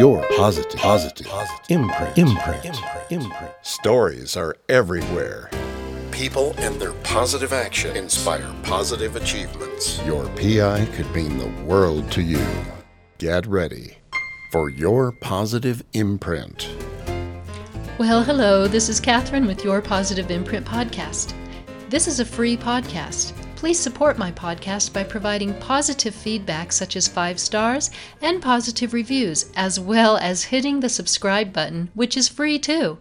your positive, positive, positive imprint, imprint, imprint, imprint. Stories are everywhere. People and their positive action inspire positive achievements. Your PI could mean the world to you. Get ready for your positive imprint. Well, hello, this is Catherine with Your Positive Imprint podcast. This is a free podcast. Please support my podcast by providing positive feedback, such as five stars and positive reviews, as well as hitting the subscribe button, which is free too.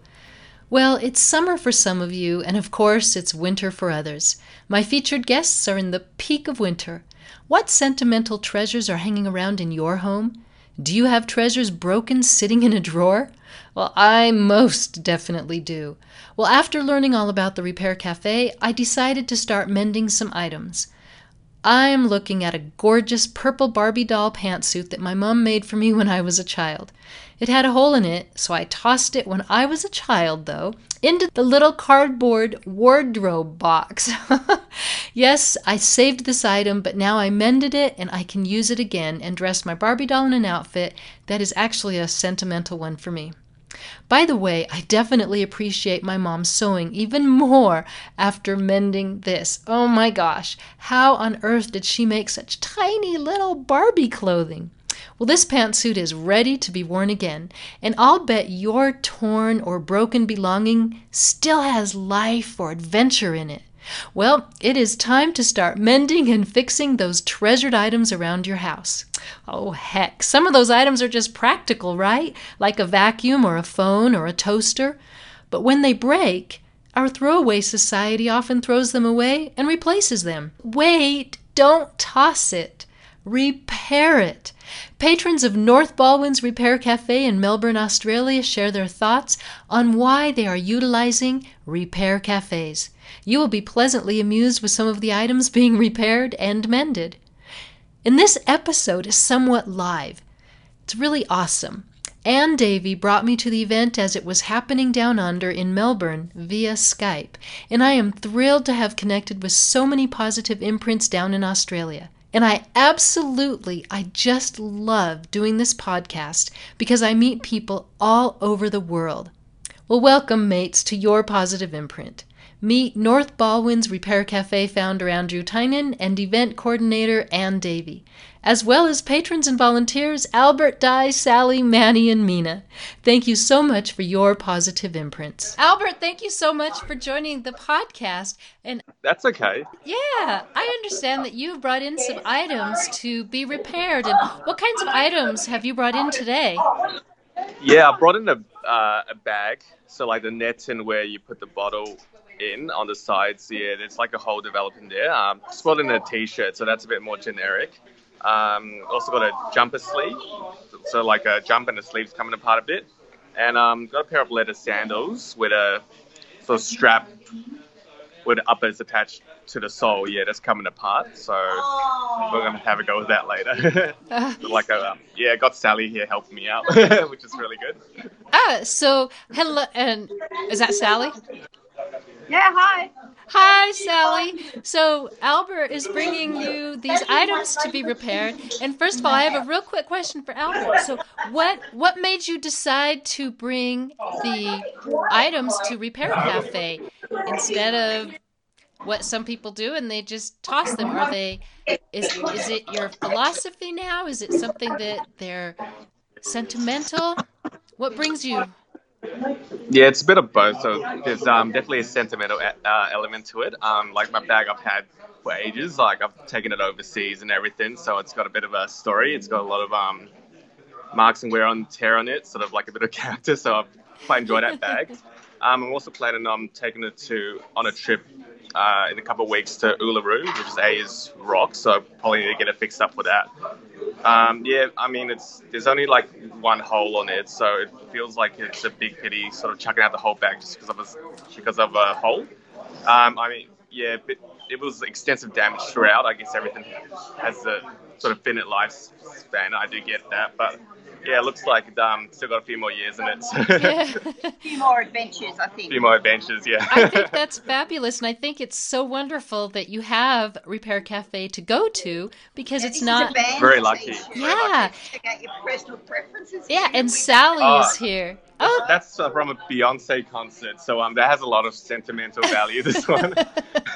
Well, it's summer for some of you, and of course, it's winter for others. My featured guests are in the peak of winter. What sentimental treasures are hanging around in your home? Do you have treasures broken sitting in a drawer? Well, I most definitely do. Well, after learning all about the Repair Cafe, I decided to start mending some items. I am looking at a gorgeous purple Barbie doll pantsuit that my mom made for me when I was a child. It had a hole in it, so I tossed it when I was a child, though, into the little cardboard wardrobe box. yes, I saved this item, but now I mended it and I can use it again and dress my Barbie doll in an outfit that is actually a sentimental one for me. By the way, I definitely appreciate my mom sewing even more after mending this. Oh my gosh, how on earth did she make such tiny little Barbie clothing? Well, this pantsuit is ready to be worn again, and I'll bet your torn or broken belonging still has life or adventure in it. Well, it is time to start mending and fixing those treasured items around your house. Oh, heck, some of those items are just practical, right? Like a vacuum or a phone or a toaster. But when they break, our throwaway society often throws them away and replaces them. Wait, don't toss it. Repair it. Patrons of North Balwyn's Repair Cafe in Melbourne, Australia share their thoughts on why they are utilizing repair cafes. You will be pleasantly amused with some of the items being repaired and mended. And this episode is somewhat live. It's really awesome. Anne Davy brought me to the event as it was happening down under in Melbourne via Skype, and I am thrilled to have connected with so many positive imprints down in Australia. And I absolutely, I just love doing this podcast because I meet people all over the world. Well, welcome, mates, to your positive imprint. Meet North Balwyn's Repair Cafe founder Andrew Tynan and event coordinator Ann Davy, as well as patrons and volunteers Albert, Di, Sally, Manny, and Mina. Thank you so much for your positive imprints. Albert, thank you so much for joining the podcast. And that's okay. Yeah, I understand that you've brought in some items to be repaired. And what kinds of items have you brought in today? Yeah, I brought in a, uh, a bag. So, like the net and where you put the bottle in on the sides. Yeah, there's like a hole developing there. Um, spot in a t-shirt, so that's a bit more generic. Um, also got a jumper sleeve, so like a jumper and the sleeves coming apart a bit, and um, got a pair of leather sandals with a sort of strap with uppers attached to the sole. Yeah, that's coming apart. So we're gonna have a go with that later. like a um, yeah, got Sally here helping me out, which is really good. Ah, so hello, and is that Sally? Yeah, hi. Hi, Sally. So Albert is bringing you these items to be repaired. And first of all, I have a real quick question for Albert. So, what what made you decide to bring the items to Repair Cafe instead of what some people do and they just toss them? Are they is is it your philosophy now? Is it something that they're sentimental? What brings you yeah, it's a bit of both. So there's um, definitely a sentimental uh, element to it. Um, like my bag I've had for ages. Like I've taken it overseas and everything, so it's got a bit of a story. It's got a lot of um, marks and wear on tear on it, sort of like a bit of character. So I've quite enjoyed that bag. Um, I'm also planning on taking it to on a trip uh, in a couple of weeks to Uluru, which is Ayers Rock. So probably need to get it fixed up for that. Um, yeah, I mean, it's there's only like one hole on it, so it feels like it's a big pity sort of chucking out the whole bag just because of a, because of a hole. Um, I mean, yeah, but it was extensive damage throughout. I guess everything has a sort of finite lifespan. I do get that, but yeah, it looks like um, still got a few more years in it. So. Yeah. A few more adventures, I think. a few more adventures, yeah. I think that's fabulous, and I think it's so wonderful that you have Repair Cafe to go to because Yeah, it's not. is a band Very lucky. Yeah. Check out your personal preferences. Yeah, and We- Sally Oh. is here. Oh, That's uh, from a Beyonce concert, so um, that has a lot of sentimental value. This one.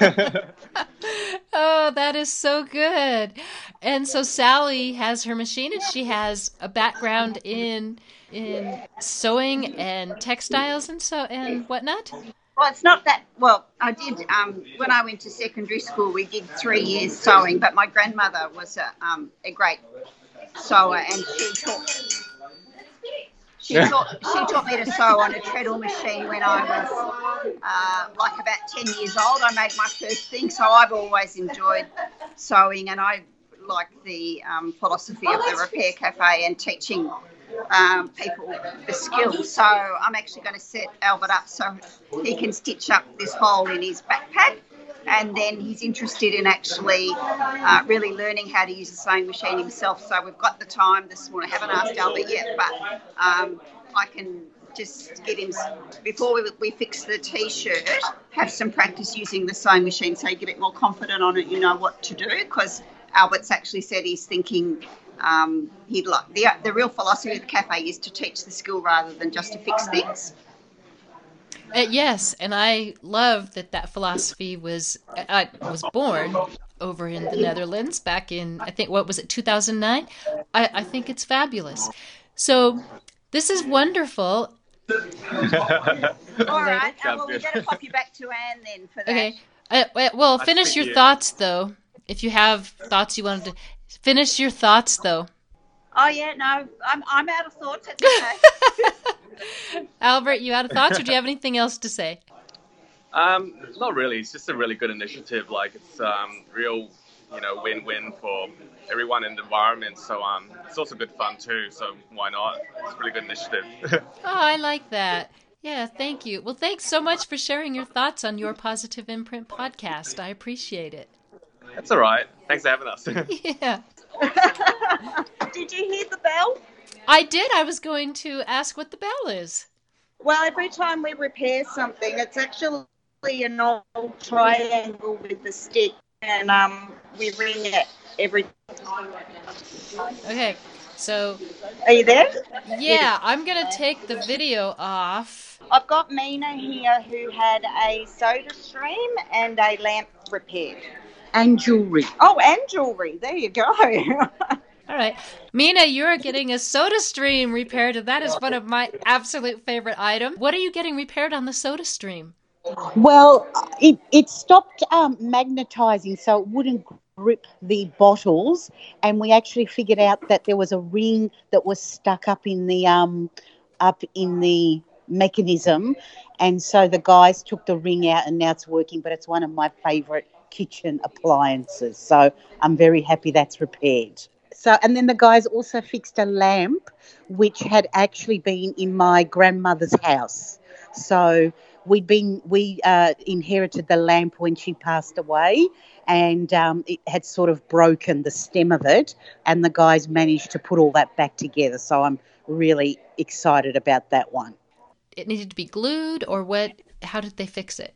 oh, that is so good. And so Sally has her machine, and she has a background in in sewing and textiles and so and whatnot. Well, it's not that. Well, I did um, when I went to secondary school. We did three years sewing, but my grandmother was a, um, a great sewer, and she taught. She taught, she taught me to sew on a treadle machine when I was uh, like about 10 years old. I made my first thing, so I've always enjoyed sewing and I like the um, philosophy of the Repair Cafe and teaching um, people the skills. So I'm actually going to set Albert up so he can stitch up this hole in his backpack. And then he's interested in actually uh, really learning how to use a sewing machine himself. So we've got the time this morning. I haven't asked Albert yet, but um, I can just get him before we, we fix the t-shirt. Have some practice using the sewing machine, so you get a bit more confident on it. You know what to do because Albert's actually said he's thinking um, he'd like the the real philosophy of the cafe is to teach the skill rather than just to fix things. Uh, yes, and I love that that philosophy was uh, was born over in the Netherlands back in I think what was it 2009. I, I think it's fabulous. So this is wonderful. All right, uh, Sounds well, we're going to pop you back to Anne then for that. Okay. Uh, uh, well, finish your thoughts though. If you have thoughts you wanted to finish your thoughts though. Oh yeah, no, I'm I'm out of thoughts. It's okay. Albert, you out of thoughts, or do you have anything else to say? Um, not really. It's just a really good initiative. Like it's um, real, you know, win-win for everyone in the environment. So um, it's also good fun too. So why not? It's a really good initiative. Oh, I like that. Yeah, thank you. Well, thanks so much for sharing your thoughts on your Positive Imprint podcast. I appreciate it. That's all right. Thanks for having us. Yeah. Did you hear the bell? I did. I was going to ask what the bell is. Well, every time we repair something, it's actually an old triangle with the stick, and um, we ring it every. Time. Okay. So, Are you there? yeah, I'm going to take the video off. I've got Mina here who had a soda stream and a lamp repaired. and jewelry. Oh, and jewelry. There you go. All right. Mina, you're getting a soda stream repaired, and that is one of my absolute favorite items. What are you getting repaired on the soda stream? Well, it, it stopped um, magnetizing so it wouldn't grip the bottles, and we actually figured out that there was a ring that was stuck up in the um, up in the mechanism, and so the guys took the ring out, and now it's working. But it's one of my favorite kitchen appliances, so I'm very happy that's repaired. So, and then the guys also fixed a lamp, which had actually been in my grandmother's house. So we'd been we uh, inherited the lamp when she passed away, and um, it had sort of broken the stem of it, and the guys managed to put all that back together. So I'm really excited about that one. It needed to be glued, or what? How did they fix it?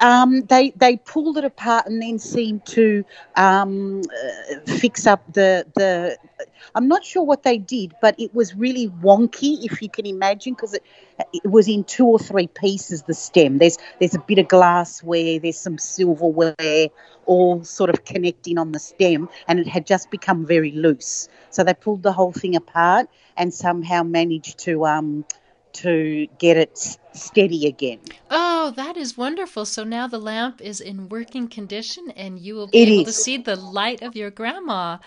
Um, they they pulled it apart and then seemed to um, uh, fix up the the. I'm not sure what they did, but it was really wonky, if you can imagine, because it it was in two or three pieces. The stem there's there's a bit of glassware, there's some silverware, all sort of connecting on the stem, and it had just become very loose. So they pulled the whole thing apart and somehow managed to um to get it steady again. Oh, that is wonderful. So now the lamp is in working condition, and you will be It able to see the light of your grandma.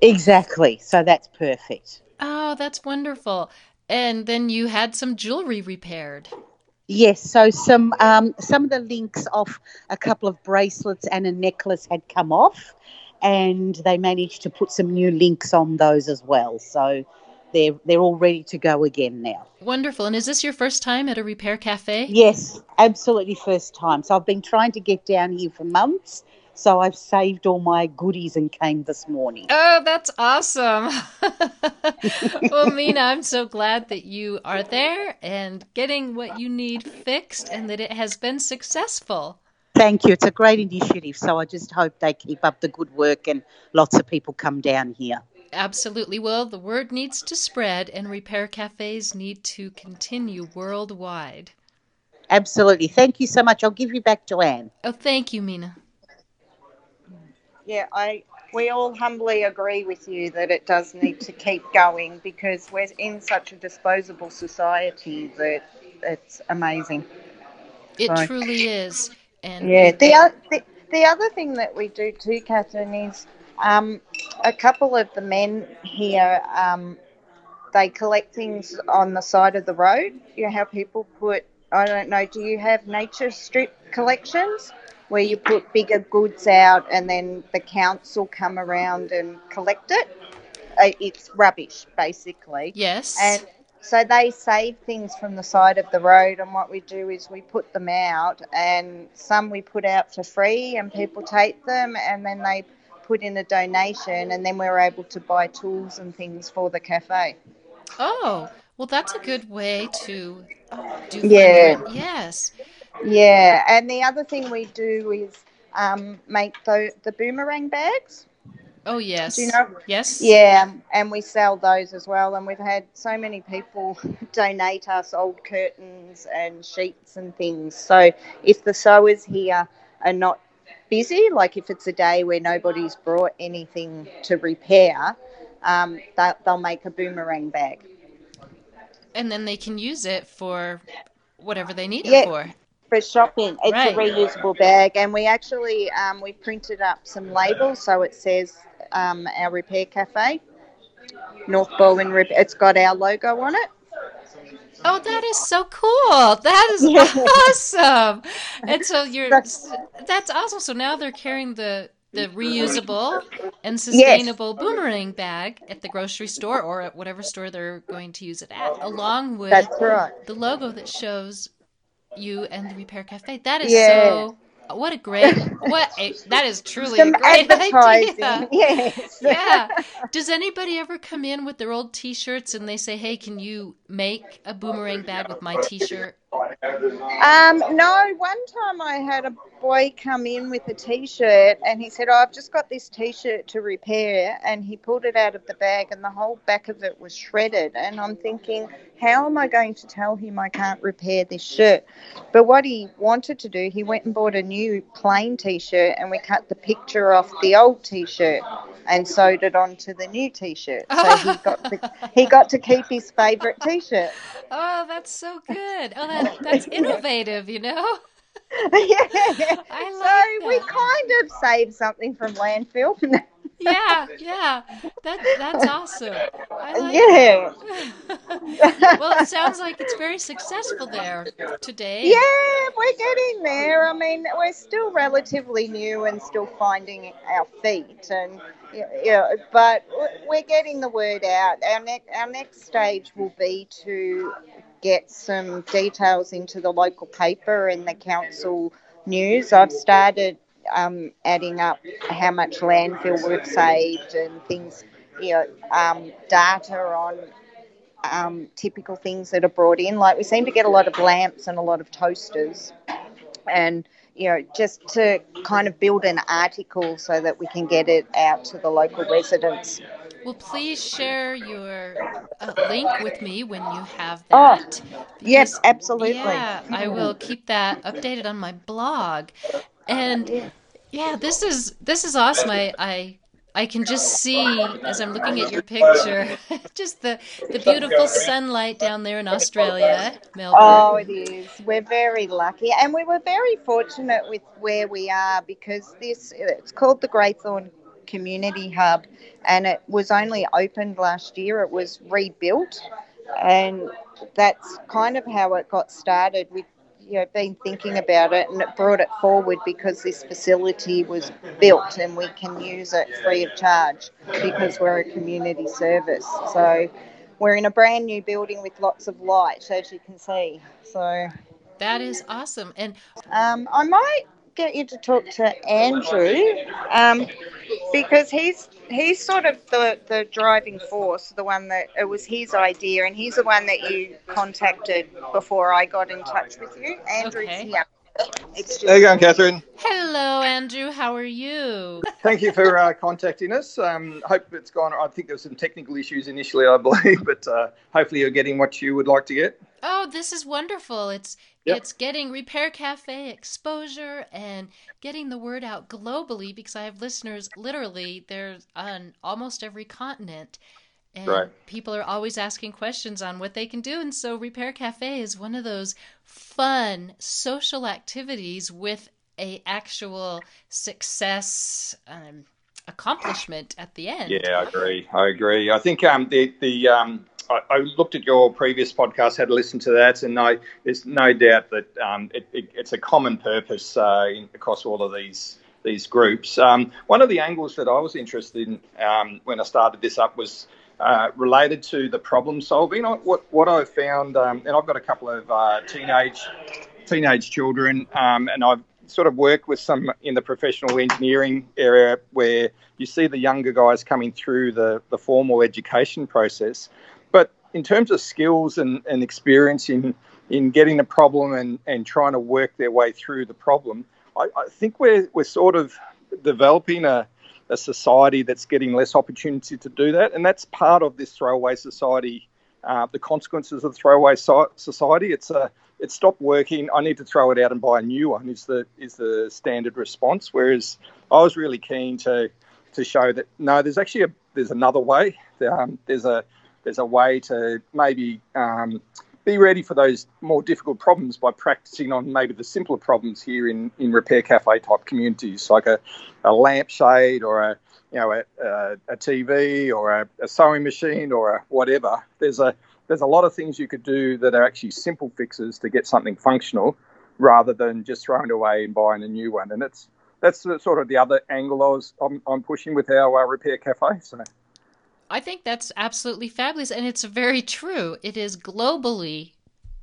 Exactly. So that's perfect. Oh, that's wonderful. And then you had some jewelry repaired. Yes. So some um, some of the links off a couple of bracelets and a necklace had come off, and they managed to put some new links on those as well. So they're they're all ready to go again now. Wonderful. And is this your first time at a repair cafe? Yes, absolutely first time. So I've been trying to get down here for months. So I've saved all my goodies and came this morning. Oh, that's awesome. well, Mina, I'm so glad that you are there and getting what you need fixed and that it has been successful. Thank you. It's a great initiative. So I just hope they keep up the good work and lots of people come down here. Absolutely. Well, the word needs to spread and repair cafes need to continue worldwide. Absolutely. Thank you so much. I'll give you back to Anne. Oh, thank you, Mina. Yeah, I we all humbly agree with you that it does need to keep going because we're in such a disposable society that it's amazing. It So- truly is. And Yeah, the, the the other thing that we do too, Catherine, is um, a couple of the men here. Um, they collect things on the side of the road. You know how people put. I don't know. Do you have nature strip collections where you put bigger goods out and then the council come around and collect it? Uh, It's rubbish, basically. yes. And so they save things from the side of the road, and what we do is we put them out, and some we put out for free, and people take them, and then they put in a donation, and then we're able to buy tools and things for the cafe. oh, well, that's a good way to do Yeah. Yes. Yeah, and the other thing we do is um, make the, the boomerang bags. Oh, yes. Do you know- Yes. Yeah, and we sell those as well. And we've had so many people donate us old curtains and sheets and things. So if the sewers here are not busy, like if it's a day where nobody's brought anything to repair, um, they, they'll make a boomerang bag. And then they can use it for whatever they need Yeah. it for. For shopping, it's Right. a reusable bag, and we actually um, we printed up some labels so it says um, our repair cafe, North Balwyn Repair. It's got our logo on it. Oh, that is so cool. That is awesome. And so you're That's- that's awesome. So now they're carrying the the reusable and sustainable boomerang bag at the grocery store or at whatever store they're going to use it at, along with That's right. the logo that shows you and the Repair Cafe. That is Yeah. so what a great what a that is truly Some a great idea. Yes. Yeah. Does anybody ever come in with their old T-shirts and they say, "Hey, can you make a boomerang bag with my T-shirt?" Um, no, one time I had a boy come in with a t-shirt and he said, oh, I've just got this t-shirt to repair and he pulled it out of the bag and the whole back of it was shredded and I'm thinking, how am I going to tell him I can't repair this shirt? But what he wanted to do, he went and bought a new plain t-shirt and we cut the picture off the old t-shirt and sewed it onto the new t-shirt. So he got to, he got to keep his favourite t-shirt. Oh, that's so good. Oh, that that's innovative, you know. Yeah. I so like we kind of saved something from landfill. Yeah, yeah. That that's awesome. I like yeah. that. well, it sounds like it's very successful there today. Yeah, we're getting there. I mean, we're still relatively new and still finding our feet, and yeah, but we're getting the word out. Our next our next stage will be to get some details into the local paper and the council news. I've started um, adding up how much landfill we've saved and things, you know, um, data on um, typical things that are brought in. Like we seem to get a lot of lamps and a lot of toasters, and you know, just to kind of build an article so that we can get it out to the local residents. Well, please share your uh, link with me when you have Oh, that. Yes, absolutely. Yeah, I will keep that updated on my blog. And yeah, this is this is awesome. I I, I can just see as I'm looking at your picture, just the the beautiful sunlight down there in Australia, Melbourne. Oh, it is. We're very lucky, and we were very fortunate with where we are because this it's called the Greythorn Community Hub, and it was only opened last year. It was rebuilt, and that's kind of how it got started. We've you know been thinking about it, and it brought it forward because this facility was built, and we can use it free of charge because we're a community service. So. We're in a brand new building with lots of light, as you can see. So That is awesome. And um, I might get you to talk to Andrew um, because he's he's sort of the, the driving force, the one that it was his idea, and he's the one that you contacted before I got in touch with you. Andrew's Okay. here. It's just, There you go, Catherine. Hello, Andrew. How are you? Thank you for uh, contacting us. Um, hope it's gone. I think there were some technical issues initially, I believe, but uh, hopefully you're getting what you would like to get. Oh, this is wonderful. It's Yep. it's getting Repair Cafe exposure and getting the word out globally because I have listeners literally they're on almost every continent. And Right. people are always asking questions on what they can do. And so Repair Cafe is one of those fun social activities with a actual success um, accomplishment at the end. Yeah, I agree. I agree. I think um, the the um, I, I looked at your previous podcast, had a listen to that, and I, there's no doubt that um, it, it, it's a common purpose uh, in, across all of these these groups. Um, one of the angles that I was interested in um, when I started this up was uh, related to the problem solving. I, what what I found, um, and I've got a couple of uh, teenage teenage children, um, and I've sort of worked with some in the professional engineering area where you see the younger guys coming through the, the formal education process. But in terms of skills and, and experience in, in getting a problem and, and trying to work their way through the problem, I, I think we're, we're sort of developing a, a society that's getting less opportunity to do that. And that's part of this throwaway society, uh, the consequences of the throwaway so- society. It's a it stopped working. I need to throw it out and buy a new one. Is the is the standard response? Whereas I was really keen to to show that no, there's actually a there's another way. Um, there's a there's a way to maybe um, be ready for those more difficult problems by practicing on maybe the simpler problems here in, in repair cafe type communities, like a, a lampshade or a you know a, a, a TV or a, a sewing machine or whatever. There's a there's a lot of things you could do that are actually simple fixes to get something functional, rather than just throwing it away and buying a new one. And it's that's sort of the other angle I was I'm, I'm pushing with our uh, repair cafe. So I think that's absolutely fabulous, and it's very true. It is globally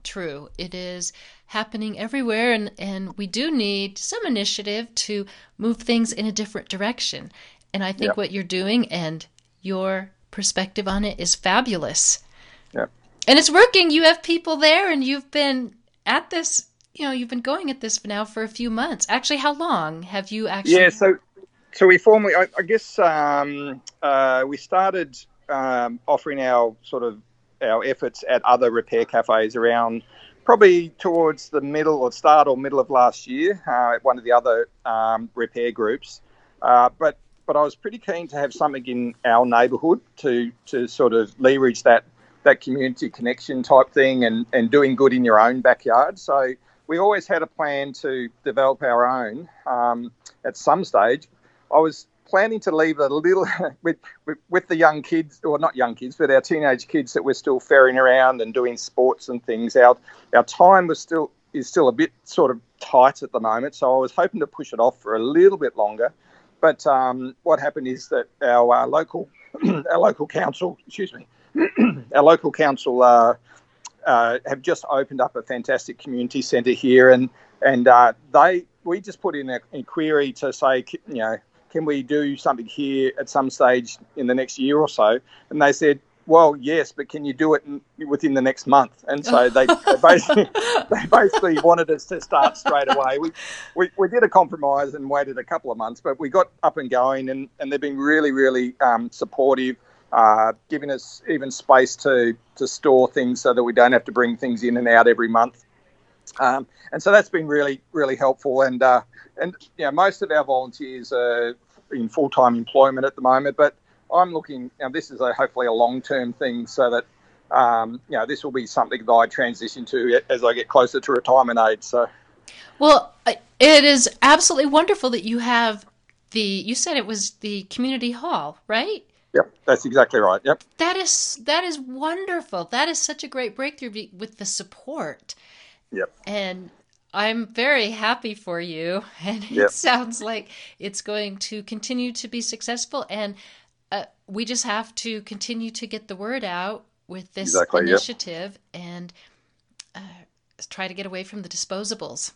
true. It is happening everywhere, and, and we do need some initiative to move things in a different direction. And I think Yep. what you're doing and your perspective on it is fabulous. Yep. And it's working. You have people there, and you've been at this. You know, you've been going at this now for a few months. Actually, how long have you actually? Yeah, so so we formally, I, I guess, um, uh, we started um, offering our sort of our efforts at other repair cafes around probably towards the middle or start or middle of last year uh, at one of the other um, repair groups. Uh, but but I was pretty keen to have something in our neighbourhood to to sort of leverage that that community connection type thing and, and doing good in your own backyard. So we always had a plan to develop our own um, at some stage. I was planning to leave a little with, with the young kids, or not young kids, but our teenage kids that were still ferrying around and doing sports and things. Our our time was still is still a bit sort of tight at the moment, so I was hoping to push it off for a little bit longer. But um, what happened is that our uh, local our local council, excuse me, our local council uh, uh, have just opened up a fantastic community centre here, and and uh, they we just put in an inquiry to say, you know, can we do something here at some stage in the next year or so? And they said, well, yes, but can you do it in, within the next month? And so they, they basically they basically wanted us to start straight away. We, we we did a compromise and waited a couple of months, but we got up and going, and, and they've been really really um, supportive, uh, giving us even space to to store things so that we don't have to bring things in and out every month. Um, and so that's been really, really helpful. And uh, and you know, most of our volunteers are in full time employment at the moment, but I'm looking. You know, this is a, hopefully a long term thing, so that um, you know this will be something that I transition to as I get closer to retirement age. So Well, it is absolutely wonderful that you have the. You said it was the community hall, right? yep, that's exactly right. Yep. That is that is wonderful. That is such a great breakthrough with the support, Yep. and I'm very happy for you. And it Yep. sounds like it's going to continue to be successful. And uh, we just have to continue to get the word out with this Exactly, yep. initiative and uh, try to get away from the disposables.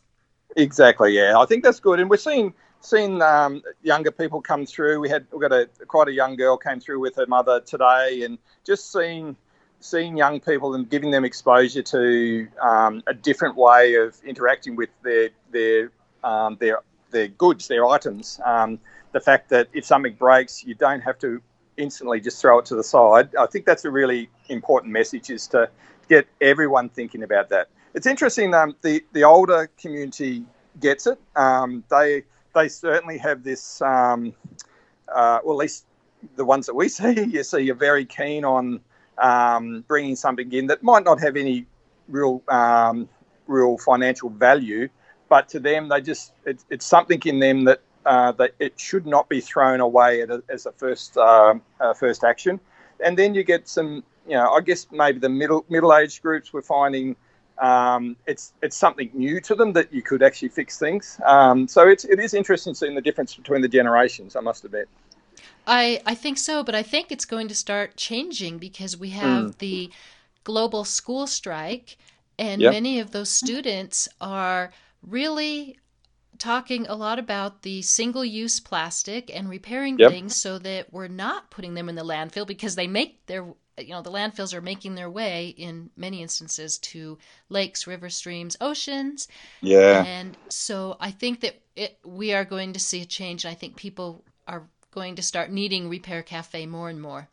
Exactly. Yeah, I think that's good, and we're seeing seeing um, younger people come through. We had we got a quite a young girl came through with her mother today, and just seeing seeing young people and giving them exposure to um, a different way of interacting with their their um, their their goods, their items. Um, the fact that if something breaks, you don't have to instantly just throw it to the side. I think that's a really important message is to get everyone thinking about that. It's interesting. Um, the the older community gets it. Um, they they certainly have this. Um, uh, well, at least the ones that we see, you see, you're very keen on um, bringing something in that might not have any real um, real financial value, but to them, they just it, it's something in them that uh, that it should not be thrown away a, as a first uh, first action. And then you get some, you know, I guess maybe the middle middle age groups we're finding um, it's it's something new to them that you could actually fix things. Um, so it's it is interesting seeing the difference between the generations. I must admit. I I think so, but I think it's going to start changing because we have mm. the global school strike, and yep. many of those students are really talking a lot about the single use plastic and repairing yep. things so that we're not putting them in the landfill because they make their you know the landfills are making their way in many instances to lakes rivers streams oceans yeah and so i think that it, we are going to see a change and i think people going to start needing repair cafe more and more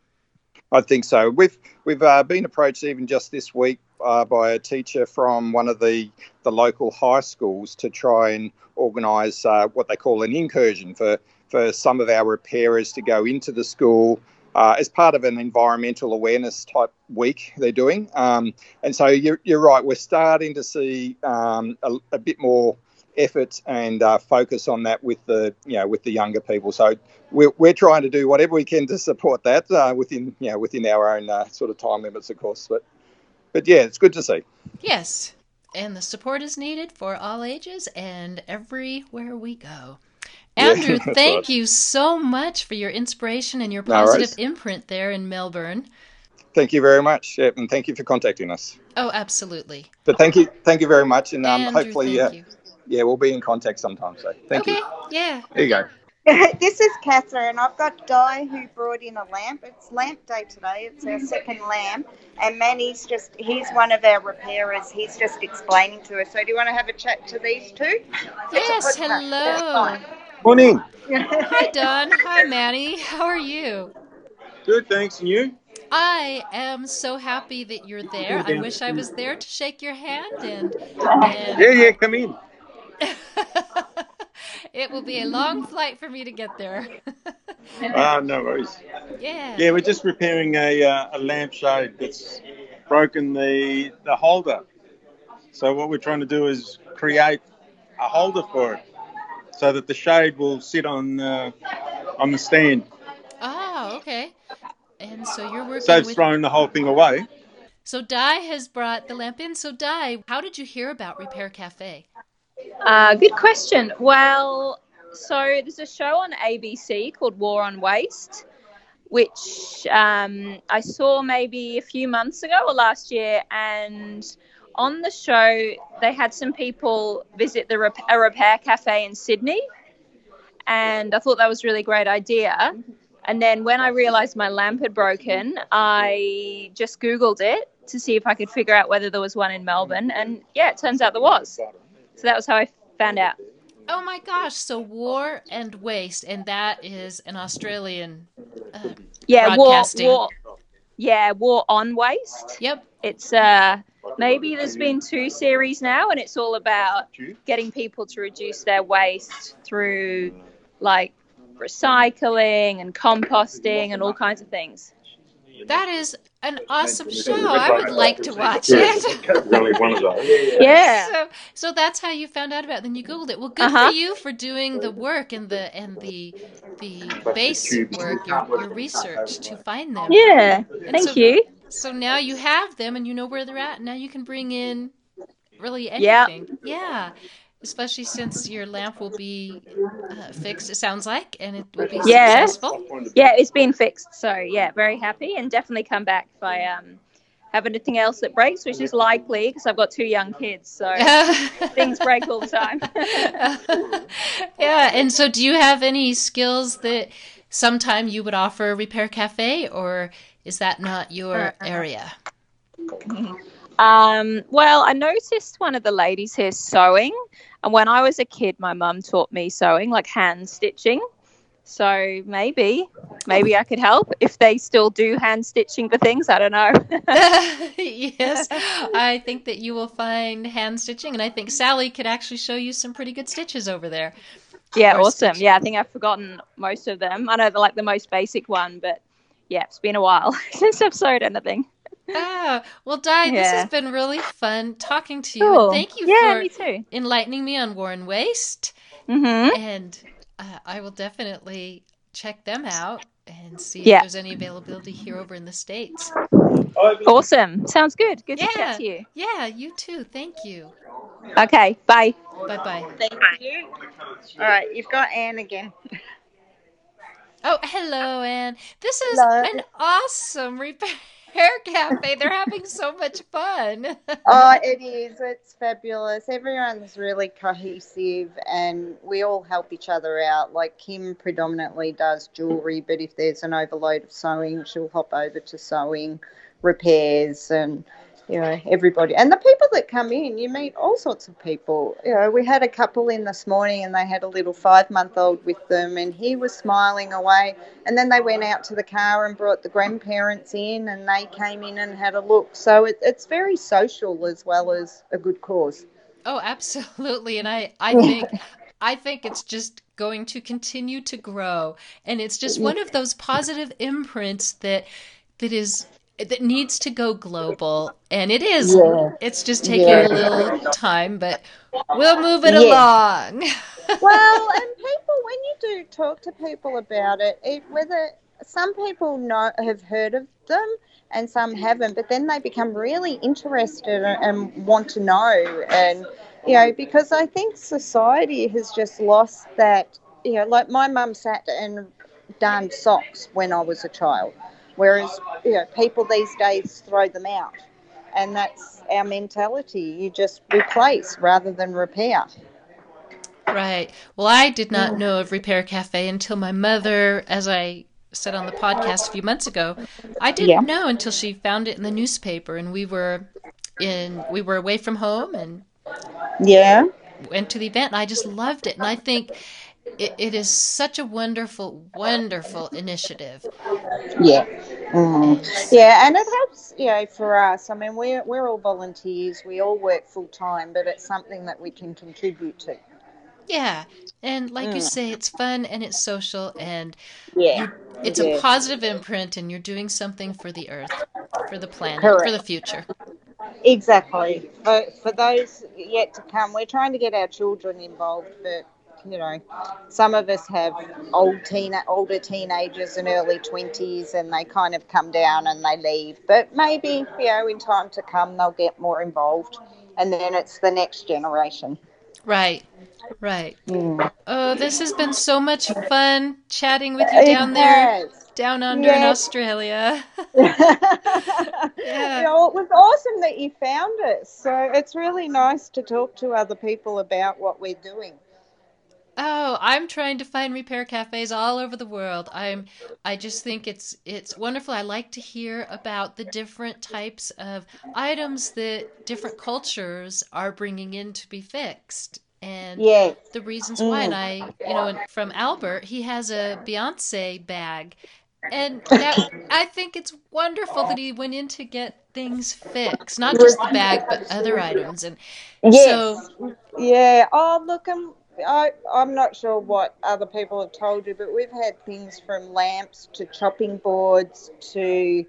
i think so we've we've uh, been approached even just this week uh, by a teacher from one of the the local high schools to try and organise uh, what they call an incursion for for some of our repairers to go into the school uh, as part of an environmental awareness type week they're doing. Um, and so you're, you're, right, we're starting to see um, a, a, bit more effort and uh, focus on that with the you know with the younger people. So we're, we're trying to do whatever we can to support that uh, within you know within our own uh, sort of time limits, of course. But but yeah, it's good to see. Yes, and the support is needed for all ages and everywhere we go. Andrew, yeah, thank right. you so much for your inspiration and your positive no imprint there in Melbourne. Thank you very much, and thank you for contacting us. Oh, absolutely. But thank you, thank you very much, and um, Andrew, hopefully, uh, yeah, we'll be in contact sometime. So thank okay, you. Yeah. There you go. this is Catherine. I've got Di who brought in a lamp. It's lamp day today. It's our second lamp. And Manny's just, he's one of our repairers. He's just explaining to us. So do you want to have a chat to these two? Yes, hello. Morning. Hi, Don. Hi, Manny. How are you? Good, thanks. And you? I am so happy that you're there. I wish I was there to shake your hand and. and... Yeah, yeah, come in. it will be a long flight for me to get there. Ah, no worries. Yeah. Yeah, we're just repairing a uh, a lampshade that's broken the the holder. So what we're trying to do is create a holder for it, so that the shade will sit on uh, on the stand. Oh, okay. And so you're working. So with... thrown the whole thing away. So Di has brought the lamp in. So Di, how did you hear about Repair Cafe? Uh, good question. Well, so there's a show on ABC called War on Waste, which um, I saw maybe a few months ago or last year, and on the show they had some people visit the rep- a repair cafe in Sydney, and I thought that was a really great idea. And then when I realized my lamp had broken, I just Googled it to see if I could figure out whether there was one in Melbourne, and yeah, it turns out there was. So that was how I found out. Oh my gosh! So war and waste, and that is an Australian. Uh, yeah, war, war. Yeah, war on waste. Yep. It's uh maybe there's been two series now, and it's all about getting people to reduce their waste through like recycling and composting and all kinds of things. That is an awesome show. I would like to watch it. yeah. So, so that's how you found out about it. Then you googled it. Well, good uh-huh. for you for doing the work and the and the the base work, your, your research to find them. Yeah. And Thank so, you. So now you have them and you know where they're at. Now you can bring in really anything. Yeah. Yeah especially since your lamp will be uh, fixed. It sounds like, and it will be yeah. successful. Yeah, it's been fixed. So yeah, very happy, and definitely come back if I um have anything else that breaks, which is likely because I've got two young kids, so things break all the time. yeah, and so do you have any skills that sometime you would offer a repair cafe, or is that not your area? Um, well, I noticed one of the ladies here sewing, and when I was a kid, my mum taught me sewing, like hand stitching. So maybe, maybe I could help if they still do hand stitching for things. I don't know. yes, I think that you will find hand stitching, and I think Sally could actually show you some pretty good stitches over there. Yeah, awesome. Stitching. Yeah, I think I've forgotten most of them. I know the like the most basic one, but yeah, it's been a while since I've sewed anything. Ah, well, Di, yeah. this has been really fun talking to you. Cool. thank you yeah, for me too. enlightening me on War and Waste. Mm-hmm. And uh, I will definitely check them out and see Yeah. if there's any availability here over in the States. Awesome. Sounds good. Good to Yeah. chat to you. Yeah, you too. Thank you. Okay, bye. Bye bye. Thank you. All right, you've got Anne again. Oh, hello, Anne. This is Hello. an awesome repair cafe. They're having so much fun. oh, it is. It's fabulous. Everyone's really cohesive and we all help each other out. Like Kim predominantly does jewelry, but if there's an overload of sewing, she'll hop over to sewing, repairs, and you know everybody. And the people that come in, you meet all sorts of people. You know, we had a couple in this morning, and they had a little five-month-old with them, and he was smiling away. And then they went out to the car and brought the grandparents in, and they came in and had a look. So it, it's very social as well as a good cause. Oh, absolutely. And I, I think I think it's just going to continue to grow. And it's just one of those positive imprints that that is that needs to go global. And it is. Yeah. It's just taking Yeah. a little time, but we'll move it Yeah. along. well, and people, when you do talk to people about it, it whether some people know have heard of them and some haven't, but then they become really interested and, and want to know, and you know, because I think society has just lost that. You know, like my mum sat and darned socks when I was a child, whereas you know, people these days throw them out. And that's our mentality. You just replace rather than repair. Right. Well, I did not know of Repair Cafe until my mother, as I said on the podcast a few months ago, I didn't Yeah. know until she found it in the newspaper, and we were in we were away from home and Yeah. went to the event, and I just loved it, and I think. It, it is such a wonderful, wonderful initiative. Yeah. Mm. Yeah, and it helps, you know, for us. I mean, we're, we're all volunteers, we all work full time, but it's something that we can contribute to. Yeah, and like you Mm. say, it's fun and it's social, and Yeah. it's Yeah. a positive imprint, and you're doing something for the earth, for the planet, Correct. for the future. Exactly. For, for those yet to come, we're trying to get our children involved, but, you know, some of us have old teen, older teenagers and early 20s, and they kind of come down and they leave. But maybe, you know, in time to come, they'll get more involved, and then it's the next generation. Right, right. Mm. Oh, this has been so much fun chatting with you down there, down under in Yes. Australia. You know, it was awesome that you found us. So it's really nice to talk to other people about what we're doing. Oh, I'm trying to find repair cafes all over the world. I'm I just think it's it's wonderful. I like to hear about the different types of items that different cultures are bringing in to be fixed and Yes. the reasons why. And. I, you know, from Albert, he has a Beyonce bag. And that I think it's wonderful that he went in to get things fixed, not just the bag, but other items. And Yes. so Yeah. Oh, look, I'm, I, I'm not sure what other people have told you, but we've had things from lamps to chopping boards to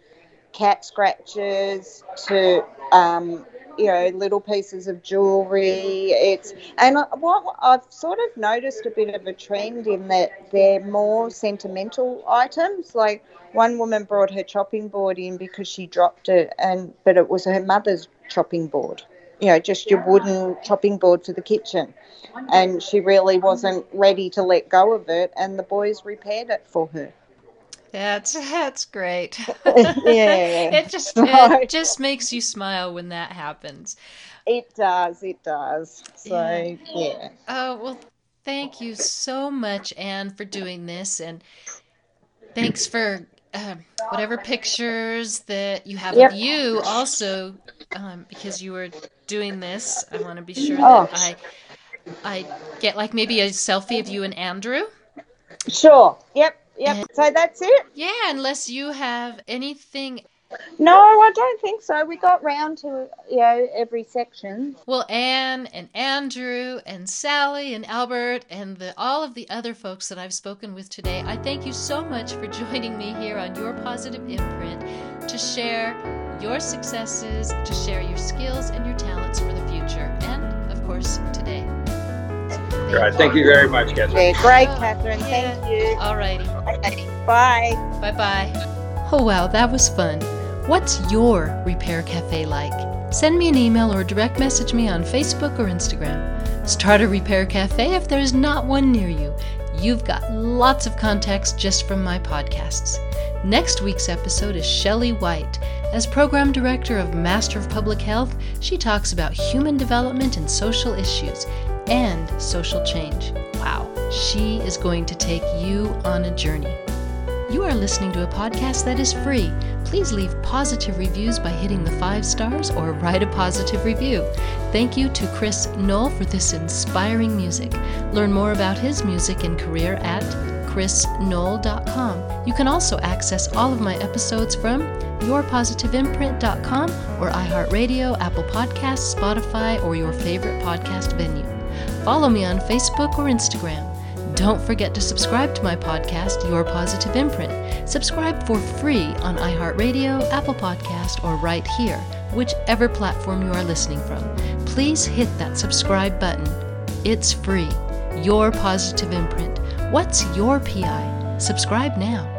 cat scratches to, um, you know, little pieces of jewelry. It's and what I've sort of noticed a bit of a trend in that they're more sentimental items. Like one woman brought her chopping board in because she dropped it, and but it was her mother's chopping board you know, just your wooden chopping board for the kitchen. And she really wasn't ready to let go of it, and the boys repaired it for her. That's that's great. Yeah. it just it just makes you smile when that happens. It does, it does. So, Yeah. yeah. Oh, well, thank you so much, Anne, for doing this. And thanks for um, whatever pictures that you have Yep. of you also, um, because you were doing this. I want to be sure Oh. that I, I get like maybe a selfie of you and Andrew. Sure. Yep, yep. So that's it? Yeah, unless you have anything. No, I don't think so. We got round to, you know, every section. Well, Anne and Andrew and Sally and Albert and the, all of the other folks that I've spoken with today, I thank you so much for joining me here on Your Positive Imprint to share your successes, to share your skills and your talents for the future, and of course, today. Great. Thank you very much, Catherine. Oh, yeah, great, Catherine. Thank you. Alrighty. Bye. Bye bye. Oh, wow, that was fun. What's your repair cafe like? Send me an email or direct message me on Facebook or Instagram. Start a repair cafe if there is not one near you. You've got lots of contacts just from my podcasts. Next week's episode is Shelley White. As program director of Master of Public Health, she talks about human development and social issues and social change. Wow, she is going to take you on a journey. You are listening to a podcast that is free. Please leave positive reviews by hitting the five stars or write a positive review. Thank you to Chris Knoll for this inspiring music. Learn more about his music and career at chrisknoll.com. You can also access all of my episodes from yourpositiveimprint.com or iHeartRadio, Apple Podcasts, Spotify, or your favorite podcast venue. Follow me on Facebook or Instagram. Don't forget to subscribe to my podcast, Your Positive Imprint. Subscribe for free on iHeartRadio, Apple Podcast, or right here, whichever platform you are listening from. Please hit that subscribe button. It's free. Your Positive Imprint. What's your PI? Subscribe now.